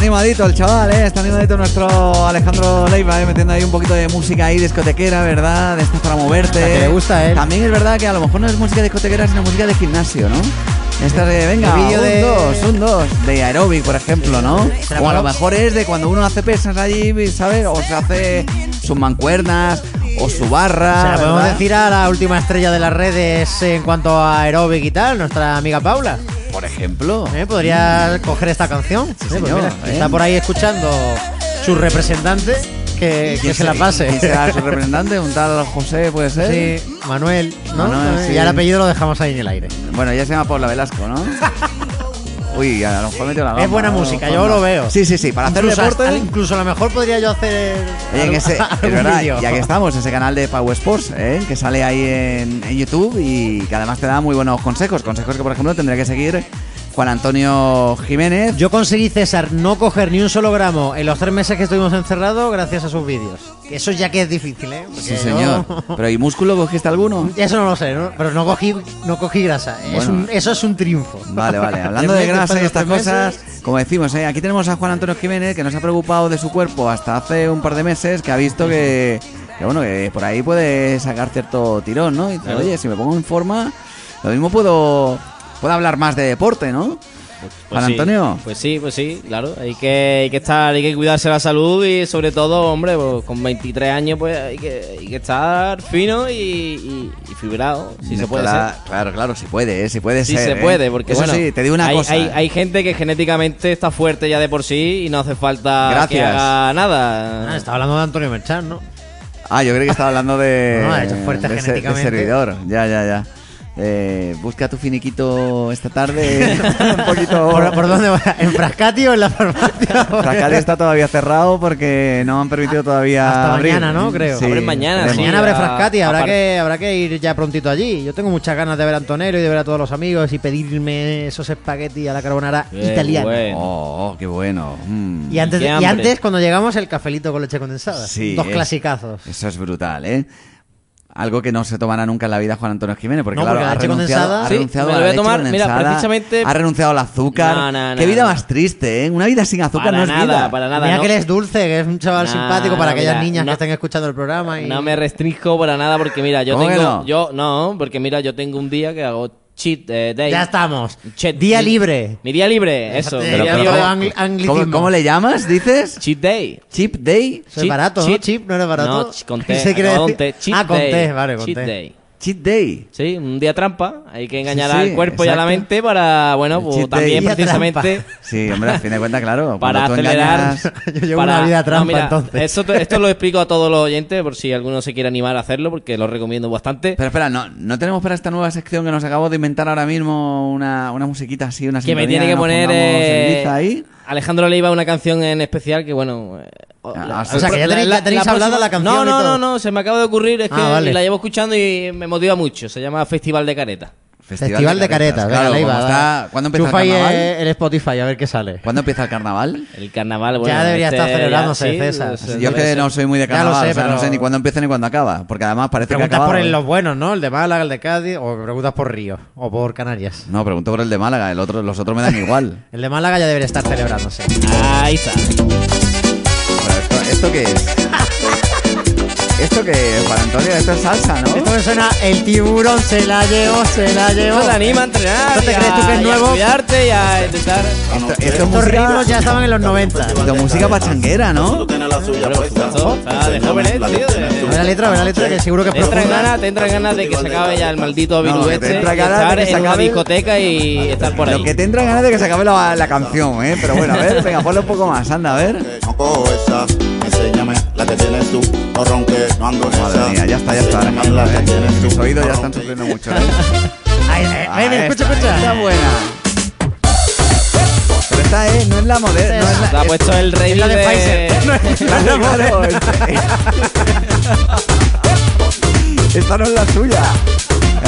animadito el chaval, ¿eh? Está animadito nuestro Alejandro Leiva, ¿eh? Metiendo ahí un poquito de música ahí discotequera, ¿verdad? De esta para moverte. La que le gusta él. También es verdad que a lo mejor no es música discotequera, sino música de gimnasio, ¿no? Esta de, venga, un de- dos, un dos, de aeróbic, por ejemplo, ¿no? O a lo mejor es de cuando uno hace pesas allí, ¿sabes? O se hace sus mancuernas, o su barra. Se la podemos ¿verdad? decir a la última estrella de las redes en cuanto a aeróbic y tal, nuestra amiga Paula. Por ejemplo. ¿Eh? ¿Podría coger esta canción? Sí, Eh, pues señor, mira, ¿eh? Está por ahí escuchando su representante, que, que ¿Quién se la se- pase. ¿Quién será su representante? ¿Un tal José puede ser? Sí, Manuel, ¿no? Manuel, Eh, sí. Y el apellido lo dejamos ahí en el aire. Bueno, ella se llama Paula Velasco, ¿no? Uy, a lo mejor metió la gamba, Es buena música, yo lo veo. Sí, sí, sí, para hacer incluso, deporte. incluso a lo mejor podría yo hacer. Oye, en ese, es verdad, ya que estamos, ese canal de Power Sports, ¿eh? que sale ahí en, en YouTube y que además te da muy buenos consejos. Consejos que, por ejemplo, tendría que seguir Juan Antonio Jiménez. Yo conseguí, César, no coger ni un solo gramo en los tres meses que estuvimos encerrados gracias a sus vídeos. Que eso ya que es difícil, ¿eh? Porque sí, señor. yo- Pero ¿y músculo cogiste alguno? Eso no lo sé, ¿no? pero no cogí, no cogí grasa. Es Bueno. un- eso es un triunfo. Vale, vale. Hablando de grasa y estas cosas, como decimos, ¿eh? aquí tenemos a Juan Antonio Jiménez que no se ha preocupado de su cuerpo hasta hace un par de meses, que ha visto que, que, bueno, que por ahí puede sacar cierto tirón, ¿no? Y dice, Claro. oye, si me pongo en forma, lo mismo puedo, puedo hablar más de deporte, ¿no? Juan sí, Antonio. Pues sí, pues sí, claro. Hay que, hay que estar, hay que cuidarse la salud y sobre todo, hombre, pues, con 23 años pues hay que, hay que estar fino y, y- y fibrado, si se puede ser. Claro, claro, si puede, ¿eh? si puede Sí ser. se ¿eh? puede, porque Eso bueno, sí, te digo una hay, cosa. hay, ¿eh? hay gente que genéticamente está fuerte ya de por sí y no hace falta que haga nada. Ah, estaba hablando de Antonio Merchan, ¿no? Ah, yo creo que estaba hablando de. No, ha hecho fuerte de, servidor. Ya, ya, ya. Eh, busca tu finiquito esta tarde. un poquito. ¿Por, por dónde va? ¿En Frascati o en la farmacia? Fracali está todavía cerrado porque no han permitido todavía. Hasta abrir. mañana, ¿no? Creo. Abren mañana, sí. Mañana abre Frascati, habrá que, habrá que ir ya prontito allí. Yo tengo muchas ganas de ver a Antonello y de ver a todos los amigos y pedirme esos espaguetis a la carbonara Qué italiana. bueno. Oh, qué bueno. Mm. Y antes, Qué y antes, cuando llegamos, el cafelito con leche condensada. Sí, Dos es- clasicazos. Eso es brutal, ¿eh? Algo que no se tomará nunca en la vida Juan Antonio Jiménez, porque No, claro, porque la ha leche renunciado, ha Sí, renunciado a la leche tomar, mira, condensada, precisamente- ha renunciado al azúcar. No, no, Qué vida no. más triste, ¿eh? Una vida sin azúcar Para no es nada, vida. para nada. Mira no. que él es dulce, que es un chaval simpático para aquellas mira, niñas no- que estén escuchando el programa. Y... No me restringo para nada porque mira, yo ¿Cómo que tengo no? yo no, porque mira, yo tengo un día que hago cheat eh, day. Ya estamos. Cheat- Día mi- libre. Mi día libre, eso. Pero. ¿cómo- angli- anglicismo. ¿Cómo, cómo le llamas, dices? Cheat day. Chip Day. Eso es barato, ¿no? Chip no era barato. No, ch- con T. ¿Qué se quiere acabado con decir? T. Cheat Ah, con day. T, vale, con Cheat T. day. Cheat Day. Sí, un día trampa. Hay que engañar Sí, sí, al cuerpo y a la exacto. mente para, bueno, pues también precisamente Sí, hombre, a fin de cuentas, claro. para acelerar. engañas- Yo llevo una vida trampa, mira, entonces. Esto, te- esto lo explico a todos los oyentes por si alguno se quiere animar a hacerlo porque lo recomiendo bastante. Pero espera, ¿no, ¿no tenemos para esta nueva sección que nos acabo de inventar ahora mismo una, una musiquita así, una que me tiene que poner eh, ahí? Alejandro Leiva una canción en especial que bueno eh, Ah, o sea, que ya tenéis- ya tenéis hablada la canción no y no todo. no no se me acaba de ocurrir es que Ah, vale. la llevo escuchando y me motiva mucho se llama Festival de Careta Festival, de caretas. venga, Claro, Leiva, como va. está- ¿Cuándo empieza Chufa el ahí carnaval? el, el Spotify, a ver qué sale. ¿Cuándo empieza el carnaval? el carnaval bueno Ya debería este estar celebrándose, ya- sí, César. pues, Yo es que ser. no soy muy de Ya lo carnaval, sé, o sea, no pero- sé ni cuándo empieza ni cuándo acaba, porque además parece que Preguntas acaba por el- los buenos, ¿no? El de Málaga, el de Cádiz, o preguntas por Río, o por Canarias. No, pregunto por el de Málaga, el otro, los otros me dan igual. El de Málaga ya debería estar celebrándose. ahí está Pero esto, ¿Esto qué es? ¿Esto es, Juan Antonio? Esto es salsa, ¿no? Esto me suena, el tiburón se la llevó, se la llevó. Eso te anima a entrenar ¿Esto te y crees tú que es y a nuevo? cuidarte y a intentar Esto, esto es Estos música, ritmos ya estaban en los 90. esto es música pachanguera, ¿no? De jóvenes, tío. Ve la letra, ve la letra, que seguro que es Te entran profunda. ganas, te entran ganas de que se acabe ya el maldito No, virus que te este entra y ganas de estar que se en una discoteca y estar por Lo ahí. que te entra ganas de que se acabe la, la canción, ¿eh? Pero bueno, a ver, venga, ponle un poco más, anda, a ver. La que tienes tú. No ronques, no ando en esa. Madre mía, ya está, ya está, Alejandro, la que ¿eh? tienes tú. Mis oídos ya están sufriendo mucho, ¿eh? Ahí, ahí, Ah, ahí, escucha, escucha. Esta buena. Pero esta, ¿eh? No es la moderna. No es La ha puesto el rey Es la de de Pfizer. No es la Moderna. esta- Esta no es la suya.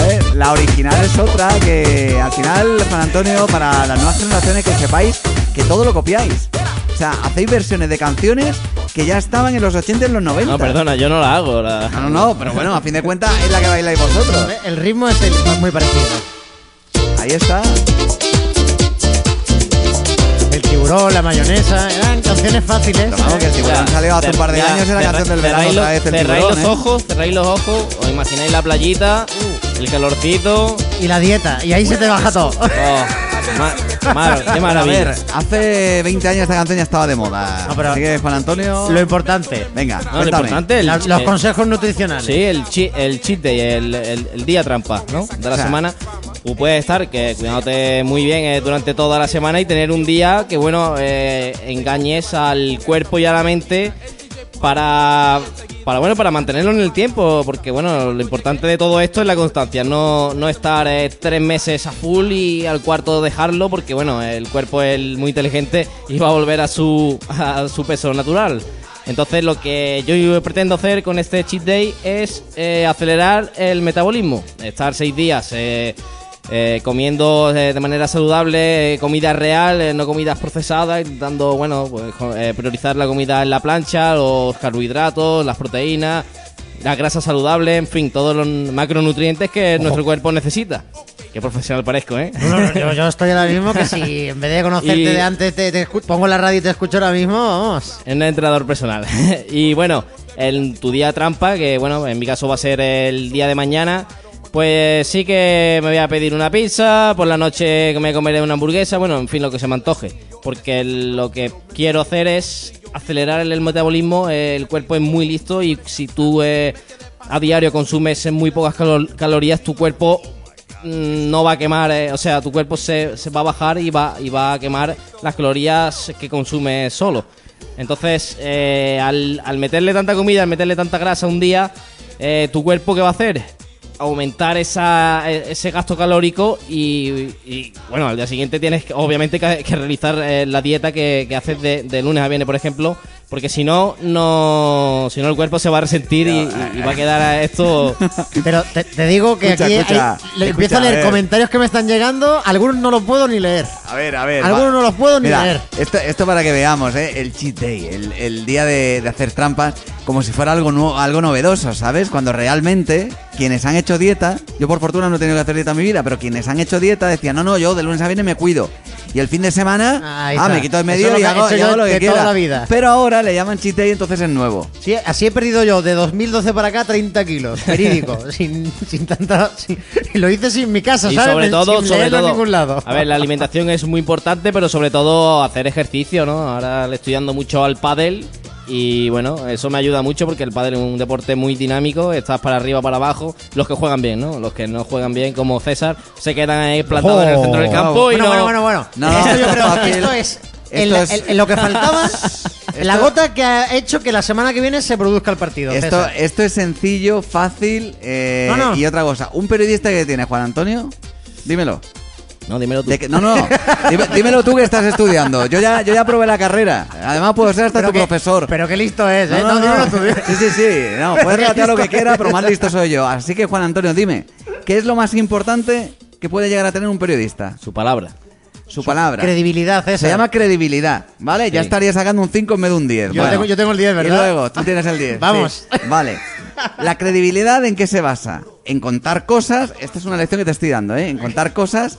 ¿eh? La original es otra que al final, Juan Antonio, para las nuevas generaciones que sepáis que todo lo copiáis. O sea, hacéis versiones de canciones que ya estaban en los 80 y en los 90. No, perdona, yo no la hago. la- No, no, no, pero bueno, a fin de cuentas es la que bailáis vosotros. El ritmo es el- muy parecido. Ahí está. El tiburón la mayonesa, eran canciones fáciles. Pero vamos, que el tiburón O sea, salió hace un par de ya, años y la canción del verano cerráis otra los- vez el Cerráis tiburón, los ¿eh? ojos, cerráis los ojos, os imagináis la playita, el calorcito. Y la dieta, y ahí se te baja todo. Oh, ma- mar- qué A ver, hace 20 años esta canción ya estaba de moda. No, pero- Así que, Juan Antonio... Lo importante, Venga, No, lo importante el, los eh, consejos nutricionales. Sí, el cheat, el cheat day, el, el- el día trampa, ¿no? De la O sea, semana. Tú puedes estar que cuidándote muy bien eh, durante toda la semana y tener un día que, bueno, eh, engañes al cuerpo y a la mente para, para, bueno, para mantenerlo en el tiempo. Porque, bueno, lo importante de todo esto es la constancia. No, no estar eh, tres meses a full y al cuarto dejarlo porque, bueno, el cuerpo es muy inteligente y va a volver a su, a su peso natural. Entonces lo que yo pretendo hacer con este cheat day es eh, acelerar el metabolismo. Estar seis días eh, eh, comiendo eh, de manera saludable eh, comida real, eh, no comidas procesadas, intentando bueno pues, priorizar la comida en la plancha, los carbohidratos, las proteínas, la grasa saludable, en fin, todos los macronutrientes que nuestro cuerpo necesita. Qué profesional parezco, ¿eh? Yo, yo estoy ahora mismo que si en vez de conocerte Y- de antes te, te pongo la radio y te escucho ahora mismo, vamos. En un entrenador personal. y bueno, en tu día trampa, que bueno, en mi caso va a ser el día de mañana, pues sí que me voy a pedir una pizza, por la noche me comeré una hamburguesa, bueno, en fin, lo que se me antoje. Porque lo que quiero hacer es acelerar el, metabolismo, el cuerpo es muy listo y si tú eh, a diario consumes muy pocas calo- calorías, tu cuerpo mm, no va a quemar, eh, o sea, tu cuerpo se, va a bajar y va, y va a quemar las calorías que consume solo. Entonces, eh, al, al meterle tanta comida, al meterle tanta grasa un día, tu cuerpo, ¿qué va a hacer? Aumentar esa, e- ese gasto calórico y, y, bueno, al día siguiente tienes que, obviamente que, que realizar eh, la dieta que, que haces de, de lunes a viernes, por ejemplo, porque si no, no, si no el cuerpo se va a resentir y, y- y va a quedar esto... Pero te, te digo que Escucha, aquí escucha, hay- le escucha, empiezo a a leer comentarios que me están llegando, algunos no los puedo ni leer. A ver, a ver. Algunos va. no los puedo ni Mira, leer. Esto, esto para que veamos, ¿eh? El cheat day, el, el día de, de hacer trampas, como si fuera algo, nuevo, algo novedoso, ¿sabes? Cuando realmente quienes han hecho dieta, yo por fortuna no he tenido que hacer dieta en mi vida, pero quienes han hecho dieta decían, no, no, yo de lunes a viernes me cuido. Y el fin de semana, Ahí ah, está. me quito de medio lo y que hago, he hecho y yo hago lo que de toda quiera. la vida. Pero ahora le llaman cheat day, entonces es nuevo. Sí, así he perdido yo de 2012 para acá 30 kilos, verídico, sin, sin tanta... sin- y lo hice sin mi casa, Y ¿sabes? sobre todo, sin sobre leerlo en todo. ningún lado. A ver, la alimentación es muy importante, pero sobre todo hacer ejercicio, ¿no? Ahora le estoy dando mucho al pádel y bueno, eso me ayuda mucho porque el pádel es un deporte muy dinámico, estás para arriba, para abajo, los que juegan bien, ¿no? Los que no juegan bien, como César, se quedan ahí plantados en el centro del Oh. campo y bueno, no... bueno, bueno, bueno. No, esto yo esto creo es que fácil. esto es, Esto el- es- el- el- lo que faltaba, la gota que ha hecho que la semana que viene se produzca el partido. Esto, César. esto es sencillo, fácil eh, No, no. y otra cosa. Un periodista que tiene Juan Antonio, dímelo. No, dímelo tú. De que- no, no, dime- dímelo tú que estás estudiando. Yo ya, yo ya probé la carrera. Además puedo ser hasta Pero tu que- profesor. Pero qué listo es, ¿eh? No, no, dímelo no. tú. Sí, sí, sí. No, puedes relatar lo que quieras, pero más listo soy yo. Así que, Juan Antonio, dime, ¿qué es lo más importante que puede llegar a tener un periodista? Su palabra. Su palabra. Credibilidad, César. Se llama credibilidad, ¿vale? Ya estaría sacando un 5 en vez de un 10. Yo tengo- yo tengo el 10, ¿verdad? Y luego, tú tienes el 10. Vamos. sí. Vale. ¿La credibilidad en qué se basa? En contar cosas, esta es una lección que te estoy dando, ¿eh? En contar cosas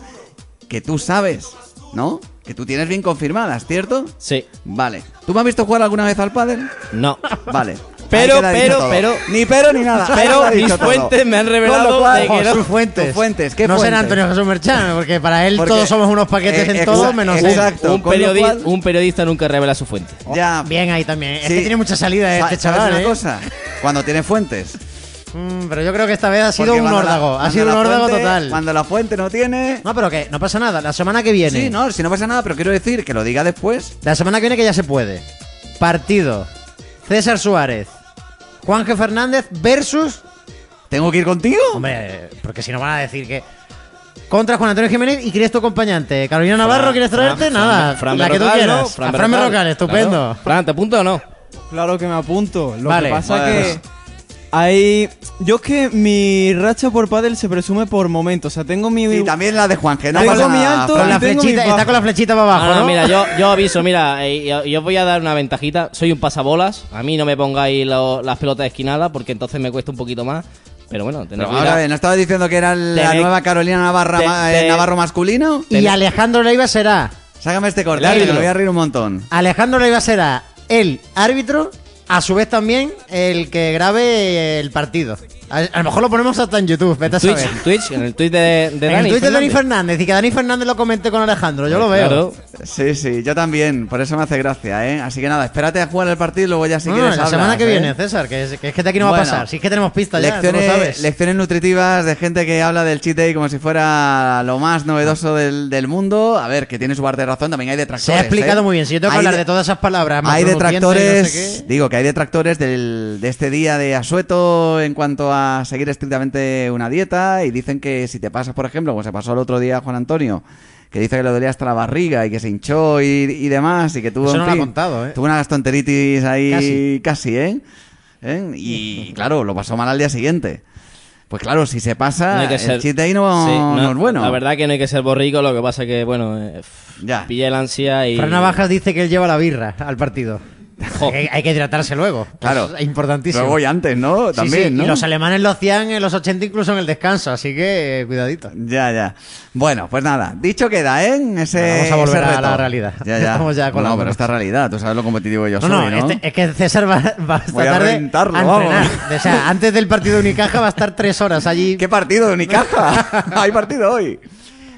que tú sabes, ¿no? Que tú tienes bien confirmadas, ¿cierto? Sí. Vale. ¿Tú me has visto jugar alguna vez al pádel? No. Vale. Pero, pero, todo. pero- Ni pero ni nada. Pero mis todo. fuentes me han revelado Con lo cual, de que ojo, no. sus fuentes. tus fuentes, ¿qué no será fuentes? Antonio Jesús Merchan, porque para él Porque- todos somos unos paquetes eh, en todo, exa- menos él. exacto. un, periodi- cual- un periodista nunca revela su fuente. Ya. Bien ahí también. Es Sí. que tiene mucha salida Sa- este ¿sabes chaval, una ¿eh? cosa? Cuando tiene fuentes. Mm, pero yo creo que esta vez ha sido Porque un cuando la- órdago. Ha cuando sido un la órdago fuente- total. Cuando la fuente no tiene. No, pero que no pasa nada. La semana que viene. Sí, no, si no pasa nada, pero quiero decir que lo diga después. La semana que viene que ya se puede. Partido. César Suárez. Juanje Fernández versus. ¿Tengo que ir contigo? Hombre, porque si no van a decir que. Contra Juan Antonio Jiménez y quieres tu acompañante. Carolina Navarro, ¿quieres traerte? Fran- Nada. Fran la que tú Berrocal, quieras. Fran Berrocal, Berrocal, estupendo. claro. Fran, ¿te apunto o no? Claro que me apunto. Lo Vale. que pasa Vale. que hay yo es que mi racha por pádel se presume por momentos, o sea, tengo mi Y también la de Juan, que no Tengo pasa mi nada, alto Fran. Con la tengo flechita, mis está con la flechita para abajo, Ah, no, ¿no? mira, yo, yo aviso, mira, eh, yo, voy a dar una ventajita. Soy un pasabolas. A mí no me pongáis lo- las pelotas esquinadas porque entonces me cuesta un poquito más. Pero bueno, tener Pero ahora, cuidado. ¿no estaba diciendo que era la Tené- nueva Carolina Navarra, te- ma- eh, te- Navarro masculino? Y Alejandro Leiva será Sácame este corte, El que me voy a reír un montón. Alejandro Leiva será el árbitro, a su vez también el que grabe el partido. A, a lo mejor lo ponemos hasta en YouTube, vete a Twitch, saber. Twitch, en el tweet de, de en Dani. el Twitter de Dani Fernández. Y que Dani Fernández lo comente con Alejandro, yo lo veo. Claro. Sí, sí, yo también, por eso me hace gracia, ¿eh? Así que nada, espérate a jugar el partido y luego ya si No, quieres la hablas, semana que ¿eh? viene, César, que es, que es que de aquí no va a pasar. Si es que tenemos pistas ya, tú lo Lecciones, sabes. lecciones nutritivas de gente que habla del cheat day como si fuera lo más novedoso del, del mundo. A ver, que tiene su parte de razón, también hay detractores. Se ha explicado ¿eh? muy bien. Si yo tengo que hablar de- de todas esas palabras, Hay detractores, no sé qué. digo que hay detractores del, de este día de asueto en cuanto a seguir estrictamente una dieta y dicen que si te pasas, por ejemplo, como se pasó el otro día a Juan Antonio, que dice que le dolía hasta la barriga y que se hinchó y, y demás y que tuvo, Eso en no lo ha contado, ¿eh? tuvo una gastroenteritis ahí Casi. casi, ¿eh? ¿Eh? Y claro, lo pasó mal al día siguiente. Pues claro, si se pasa, No hay que el ser- day no, Sí, no es bueno. La verdad que no hay que ser borrico, lo que pasa que, bueno, eh, Ya. pilla el ansia y... Fran Navajas dice que él lleva la birra al partido. Hay, hay que hidratarse luego. Claro. Es importantísimo. Luego y antes, ¿no? También, sí, ¿no? Y los alemanes lo hacían en los 80 incluso en el descanso, así que eh, cuidadito. Ya, ya. Bueno, pues nada, dicho queda, ¿eh? Ese, Bueno, vamos a volver ese a la realidad. Ya, ya. Vamos ya con no, pero esta realidad, tú sabes lo competitivo yo No, soy, no, ¿no? este- es que César va, a tarde reventarlo, a vamos. entrenar. O sea, antes del partido de Unicaja va a estar tres horas allí. ¿Qué partido de Unicaja? Hay partido hoy.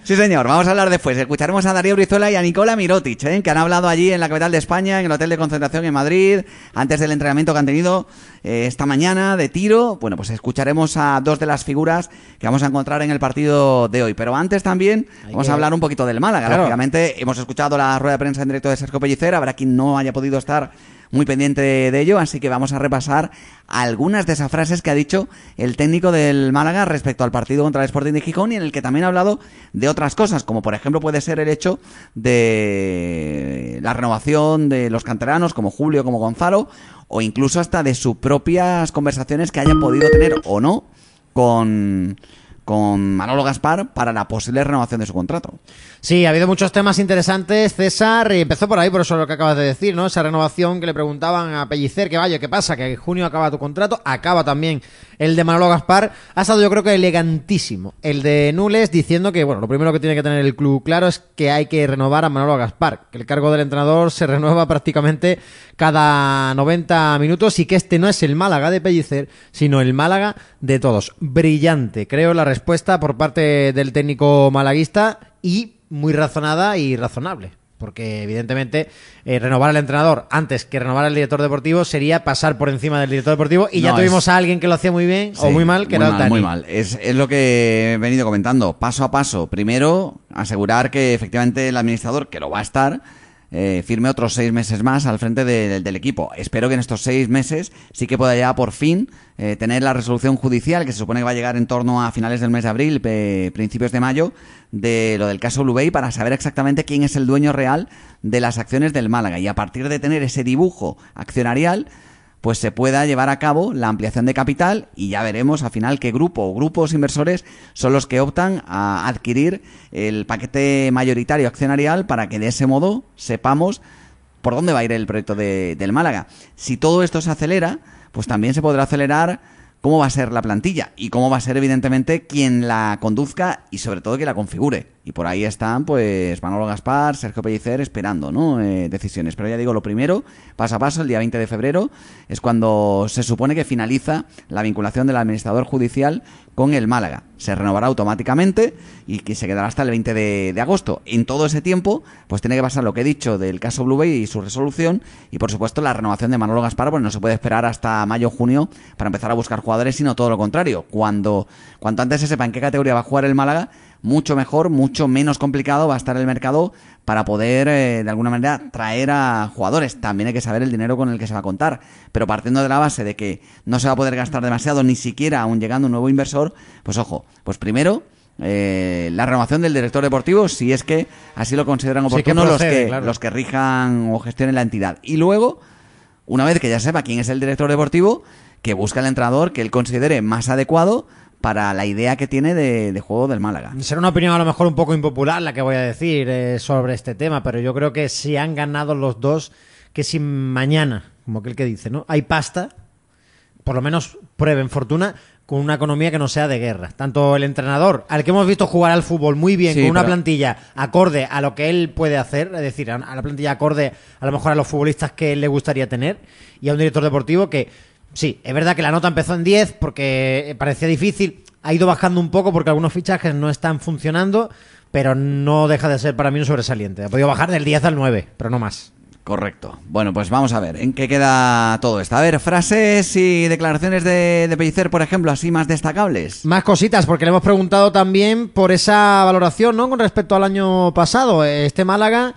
Sí, señor. Vamos a hablar después. Escucharemos a Darío Brizuela y a Nicola Mirotic, ¿eh? que han hablado allí en la capital de España, en el hotel de concentración en Madrid, antes del entrenamiento que han tenido eh, esta mañana de tiro. Bueno, pues escucharemos a dos de las figuras que vamos a encontrar en el partido de hoy. Pero antes también vamos que- a hablar un poquito del Málaga. Claro. Lógicamente, hemos escuchado la rueda de prensa en directo de Sergio Pellicer. Habrá quien no haya podido estar muy pendiente de, ello, así que vamos a repasar algunas de esas frases que ha dicho el técnico del Málaga respecto al partido contra el Sporting de Gijón y en el que también ha hablado de otras cosas, como por ejemplo puede ser el hecho de la renovación de los canteranos como Julio, como Gonzalo, o incluso hasta de sus propias conversaciones que hayan podido tener o no con, con Manolo Gaspar para la posible renovación de su contrato. Sí, ha habido muchos temas interesantes, César, y empezó por ahí, por eso lo que acabas de decir, ¿no? Esa renovación que le preguntaban a Pellicer, que vaya, ¿qué pasa? Que en junio acaba tu contrato, acaba también el de Manolo Gaspar. Ha estado yo creo elegantísimo. El de Nules diciendo que, bueno, lo primero que tiene que tener el club claro es que hay que renovar a Manolo Gaspar, que el cargo del entrenador se renueva prácticamente cada 90 minutos y que este no es el Málaga de Pellicer, sino el Málaga de todos. Brillante, creo, la respuesta por parte del técnico malaguista y muy razonada y razonable. Porque evidentemente eh, renovar al entrenador antes que renovar al director deportivo sería pasar por encima del director deportivo y ya No, tuvimos es- a alguien que lo hacía muy bien o Sí, muy mal, que muy era mal, Dani. Muy mal. Es, es lo que he venido comentando. Paso a paso. Primero, asegurar que efectivamente el administrador, que lo va a estar, eh, firme otros seis meses más al frente de- del equipo. Espero que en estos seis meses sí que pueda ya por fin eh, tener la resolución judicial, que se supone que va a llegar en torno a finales del mes de abril, principios de mayo, de lo del caso Blue para saber exactamente quién es el dueño real de las acciones del Málaga. Y a partir de tener ese dibujo accionarial, pues se pueda llevar a cabo la ampliación de capital y ya veremos al final qué grupo o grupos inversores son los que optan a adquirir el paquete mayoritario accionarial para que de ese modo sepamos por dónde va a ir el proyecto de- del Málaga. Si todo esto se acelera, pues también se podrá acelerar cómo va a ser la plantilla y cómo va a ser evidentemente quien la conduzca y sobre todo que la configure. Y por ahí están pues Manolo Gaspar, Sergio Pellicer esperando, ¿no? Eh, decisiones. Pero ya digo, lo primero, paso a paso, el día 20 de febrero es cuando se supone que finaliza la vinculación del administrador judicial con el Málaga. Se renovará automáticamente y que se quedará hasta el 20 de, agosto. En todo ese tiempo, pues tiene que pasar lo que he dicho del caso Blue Bay y su resolución y por supuesto la renovación de Manolo Gaspar, pues no se puede esperar hasta mayo o junio para empezar a buscar jugadores, sino todo lo contrario. Cuando cuanto antes se sepa en qué categoría va a jugar el Málaga, mucho mejor, mucho menos complicado va a estar el mercado para poder eh, de alguna manera traer a jugadores. También hay que saber el dinero con el que se va a contar, pero partiendo de la base de que no se va a poder gastar demasiado, ni siquiera aún llegando un nuevo inversor, pues ojo, pues primero eh, la renovación del director deportivo, si es que así lo consideran Sí, que oportuno los, que, claro. los que rijan o gestionen la entidad. Y luego, una vez que ya sepa quién es el director deportivo, que busca el entrenador que él considere más adecuado para la idea que tiene de, de juego del Málaga. Será una opinión a lo mejor un poco impopular la que voy a decir eh, sobre este tema, pero yo creo que si han ganado los dos, que si mañana, como aquel que dice, ¿no? Hay pasta, por lo menos prueben fortuna con una economía que no sea de guerra. Tanto el entrenador, al que hemos visto jugar al fútbol muy bien, Sí, con una pero- plantilla acorde a lo que él puede hacer, es decir, a a la plantilla acorde a lo mejor a los futbolistas que él le gustaría tener, y a un director deportivo que, sí, es verdad que la nota empezó en 10 porque parecía difícil, ha ido bajando un poco porque algunos fichajes no están funcionando, pero no deja de ser para mí un sobresaliente. Ha podido bajar del 10 al 9, pero no más. Correcto. Bueno, pues vamos a ver en qué queda todo esto. A ver, frases y declaraciones de, de Pellicer, por ejemplo, así más destacables. Más cositas, porque le hemos preguntado también por esa valoración, ¿no? Con respecto al año pasado. Este Málaga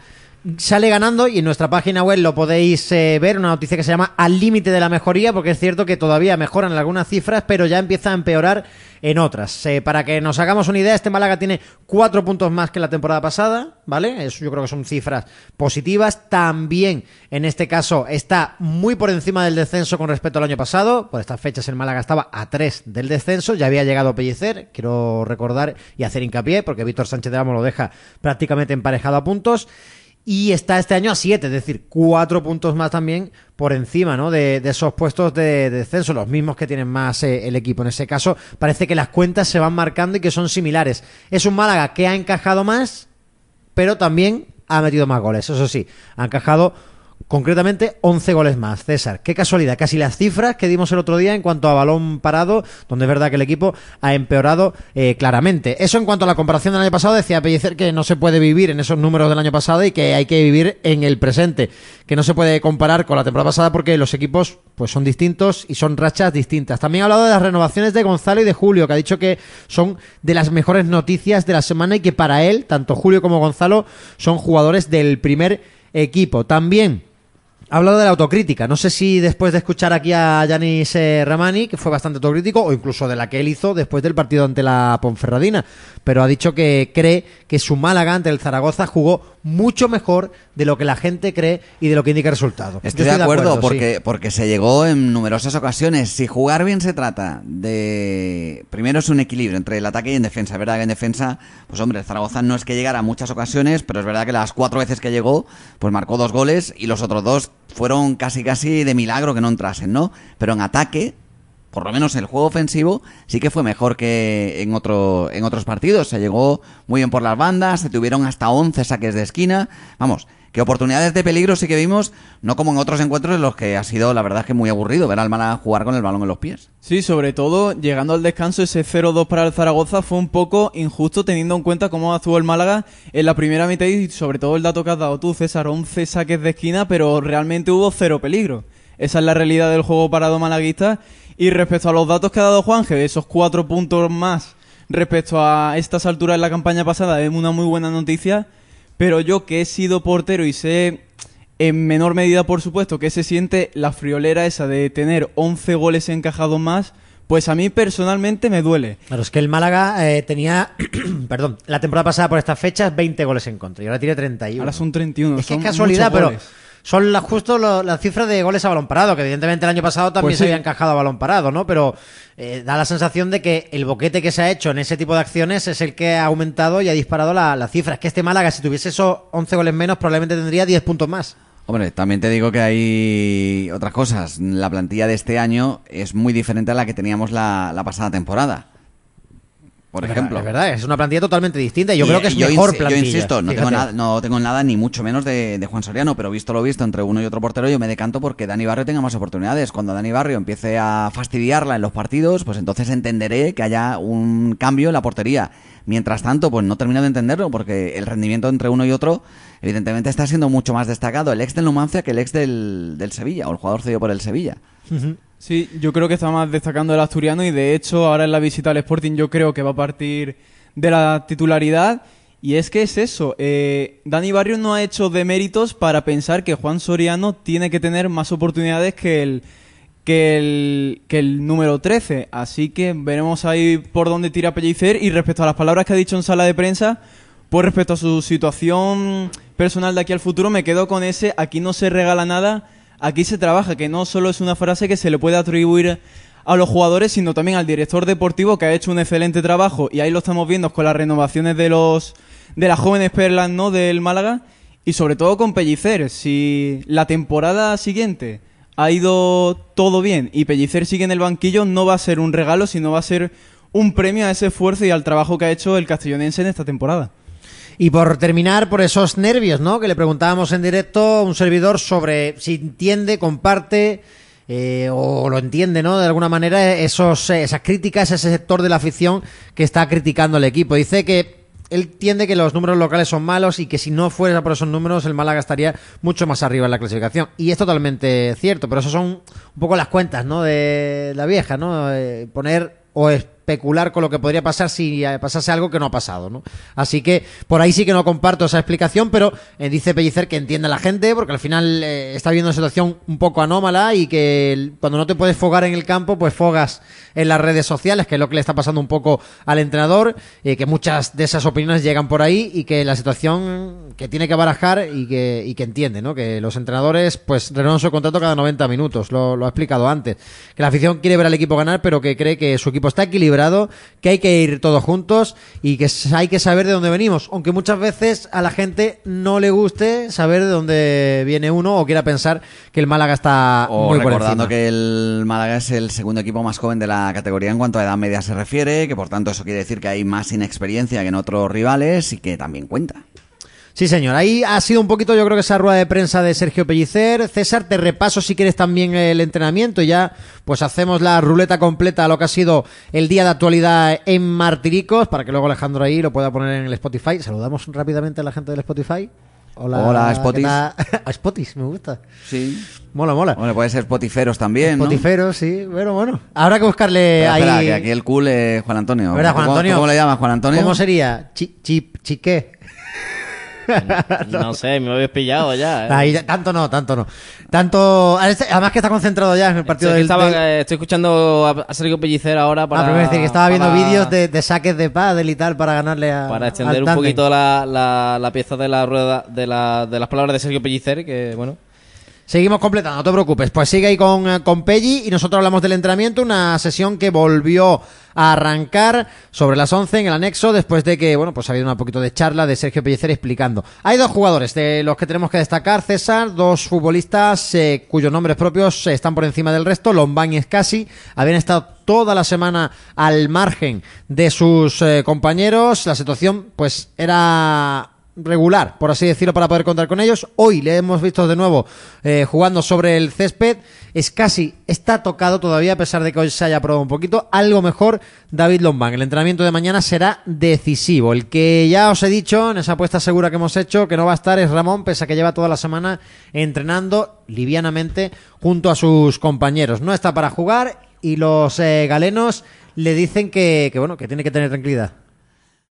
sale ganando y en nuestra página web lo podéis eh, ver, una noticia que se llama Al límite de la mejoría, porque es cierto que todavía mejoran algunas cifras, pero ya empieza a empeorar en otras. Eh, para que nos hagamos una idea, este Málaga tiene cuatro puntos más que la temporada pasada, ¿vale? Eso yo creo que son cifras positivas. También, en este caso, está muy por encima del descenso con respecto al año pasado. Por estas fechas el Málaga estaba a tres del descenso, ya había llegado Pellicer, quiero recordar y hacer hincapié, porque Víctor Sánchez de Amo lo deja prácticamente emparejado a puntos. Y está este año a 7, es decir, cuatro puntos más también por encima ¿no? de, de esos puestos de, de descenso, los mismos que tienen más eh, el equipo. En ese caso, parece que las cuentas se van marcando y que son similares. Es un Málaga que ha encajado más, pero también ha metido más goles. Eso sí, ha encajado concretamente 11 goles más. César, qué casualidad, casi las cifras que dimos el otro día en cuanto a balón parado, donde es verdad que el equipo ha empeorado eh, claramente. Eso en cuanto a la comparación del año pasado, decía Pellicer que no se puede vivir en esos números del año pasado y que hay que vivir en el presente, que no se puede comparar con la temporada pasada porque los equipos pues son distintos y son rachas distintas. También ha hablado de las renovaciones de Gonzalo y de Julio, que ha dicho que son de las mejores noticias de la semana y que para él, tanto Julio como Gonzalo, son jugadores del primer equipo. También ha hablado de la autocrítica. No sé si después de escuchar aquí a Yanis eh, Ramani, que fue bastante autocrítico, o incluso de la que él hizo después del partido ante la Ponferradina, pero ha dicho que cree que su Málaga ante el Zaragoza jugó mucho mejor de lo que la gente cree y de lo que indica el resultado. Estoy, de acuerdo, porque, porque se llegó en numerosas ocasiones. Si jugar bien se trata de... Primero es un equilibrio entre el ataque y en defensa. Es verdad que en defensa, pues hombre, el Zaragoza no es que llegara a muchas ocasiones, pero es verdad que las cuatro veces que llegó, pues marcó dos goles y los otros dos fueron casi casi de milagro que no entrasen, ¿no? Pero en ataque, por lo menos el juego ofensivo sí que fue mejor que en otro en otros partidos. Se llegó muy bien por las bandas, se tuvieron hasta 11 saques de esquina. Vamos, que oportunidades de peligro sí que vimos, no como en otros encuentros en los que ha sido, la verdad, que muy aburrido ver al Málaga jugar con el balón en los pies. Sí, sobre todo llegando al descanso ese 0-2 para el Zaragoza fue un poco injusto teniendo en cuenta cómo actuó el Málaga en la primera mitad y sobre todo el dato que has dado tú, César, 11 saques de esquina, pero realmente hubo cero peligro. Esa es la realidad del juego parado malaguista. Y respecto a los datos que ha dado Juanje, de esos cuatro puntos más respecto a estas alturas en la campaña pasada, es una muy buena noticia. Pero yo que he sido portero y sé en menor medida, por supuesto, que se siente la friolera esa de tener 11 goles encajados más, pues a mí personalmente me duele. Claro, es que el Málaga eh, tenía, perdón, la temporada pasada por estas fechas 20 goles en contra y ahora tiene 31. Ahora son 31. Es que es casualidad, pero. Son la- justo lo- las cifras de goles a balón parado, que evidentemente el año pasado también Pues se había encajado a balón parado, ¿no? Pero eh, da la sensación de que el boquete que se ha hecho en ese tipo de acciones es el que ha aumentado y ha disparado la, la cifra. Es que este Málaga, si tuviese esos 11 goles menos, probablemente tendría 10 puntos más. Hombre, también te digo que hay otras cosas. La plantilla de este año es muy diferente a la que teníamos la, la pasada temporada. Por Es ejemplo. verdad, Es verdad, es una plantilla totalmente distinta y yo Y, creo que es yo mejor plantilla. Yo insisto, no tengo, nada, no tengo nada ni mucho menos de, de Juan Soriano, pero visto lo visto entre uno y otro portero, yo me decanto porque Dani Barrio tenga más oportunidades. Cuando Dani Barrio empiece a fastidiarla en los partidos, pues entonces entenderé que haya un cambio en la portería. Mientras tanto, pues no termino de entenderlo porque el rendimiento entre uno y otro, evidentemente, está siendo mucho más destacado el ex del Numancia que el ex del, del Sevilla, o el jugador cedido por el Sevilla. Sí, yo creo que está más destacando el asturiano y de hecho ahora en la visita al Sporting yo creo que va a partir de la titularidad. Y es que es eso, eh, Dani Barrio no ha hecho deméritos para pensar que Juan Soriano tiene que tener más oportunidades que el, que el, que el número 13. Así que veremos ahí por dónde tira Pellicer. Y respecto a las palabras que ha dicho en sala de prensa, pues respecto a su situación personal de aquí al futuro, me quedo con ese, aquí no se regala nada, aquí se trabaja, que no solo es una frase que se le puede atribuir a los jugadores, sino también al director deportivo que ha hecho un excelente trabajo y ahí lo estamos viendo con las renovaciones de los de las jóvenes perlas, ¿no? del Málaga y sobre todo con Pellicer, si la temporada siguiente ha ido todo bien y Pellicer sigue en el banquillo, no va a ser un regalo, sino va a ser un premio a ese esfuerzo y al trabajo que ha hecho el castellonense en esta temporada. Y por terminar, por esos nervios, ¿no? Que le preguntábamos en directo a un servidor sobre si entiende, comparte eh, o lo entiende, ¿no? De alguna manera, esos, eh, esas críticas, ese sector de la afición que está criticando al equipo. Dice que él entiende que los números locales son malos y que si no fuera por esos números, el Málaga estaría mucho más arriba en la clasificación. Y es totalmente cierto, pero eso son un poco las cuentas, ¿no? De la vieja, ¿no? Eh, poner o especular con lo que podría pasar si eh, pasase algo que no ha pasado, ¿no? Así que por ahí sí que no comparto esa explicación, pero eh, dice Pellicer que entiende a la gente, porque al final eh, está viendo una situación un poco anómala y que cuando no te puedes fogar en el campo, pues fogas en las redes sociales, que es lo que le está pasando un poco al entrenador, eh, que muchas de esas opiniones llegan por ahí y que la situación que tiene que barajar y que, y que entiende, ¿no? Que los entrenadores pues renuevan su contrato cada 90 minutos, lo, lo ha explicado antes. Que la afición quiere ver al equipo ganar, pero que cree que su equipo está equilibrado, que hay que ir todos juntos y que hay que saber de dónde venimos. Aunque muchas veces a la gente no le guste saber de dónde viene uno o quiera pensar que el Málaga está O muy por recordando que el Málaga es el segundo equipo más joven de la categoría en cuanto a edad media se refiere, que por tanto eso quiere decir que hay más inexperiencia que en otros rivales y que también cuenta. Sí, señor. Ahí ha sido un poquito, yo creo que esa rueda de prensa de Sergio Pellicer. César, te repaso si quieres también el entrenamiento. y Ya, pues hacemos la ruleta completa a lo que ha sido el día de actualidad en Martiricos, para que luego Alejandro ahí lo pueda poner en el Spotify. Saludamos rápidamente a la gente del Spotify. Hola, Hola, ¿qué Spotis. A Spotis, me gusta. Sí. Mola, mola. Bueno, puede ser Spotiferos también, ¿no? Sí. Bueno, bueno. Habrá que buscarle Espera, ahí. espera, que aquí el cool es Juan Antonio. ¿Verdad, Juan ¿Cómo- Antonio? ¿Cómo le llamas, Juan Antonio? ¿Cómo sería? Chi, chi, chiqué. No sé, me habéis pillado ya. ¿eh? Ahí, tanto no, tanto no. Tanto. Además que está concentrado ya en el partido del, estaba- del- eh, estoy escuchando a, Sergio Pellicer ahora para. Ah, pero iba a decir que estaba viendo para- vídeos de, de saques de pádel y tal para ganarle a. Para extender un poquito la, la, la pieza de la rueda de, la, de las palabras de Sergio Pellicer, que bueno. Seguimos completando, no te preocupes. Pues sigue ahí con, eh, con Pelli y nosotros hablamos del entrenamiento, una sesión que volvió a arrancar sobre las 11 en el anexo después de que, bueno, pues ha habido un poquito de charla de Sergio Pellicer explicando. Hay dos jugadores de los que tenemos que destacar, César, dos futbolistas eh, cuyos nombres propios eh, están por encima del resto, Lombán y Escasi, habían estado toda la semana al margen de sus compañeros, la situación pues era regular, por así decirlo, para poder contar con ellos. Hoy le hemos visto de nuevo eh, jugando sobre el césped. Es casi, está tocado todavía, a pesar de que hoy se haya probado un poquito. Algo mejor, David Lombán. El entrenamiento de mañana será decisivo. El que ya os he dicho, en esa apuesta segura que hemos hecho, que no va a estar es Ramón, pese a que lleva toda la semana entrenando livianamente junto a sus compañeros. No está para jugar y los eh, galenos le dicen que, que, bueno, que tiene que tener tranquilidad.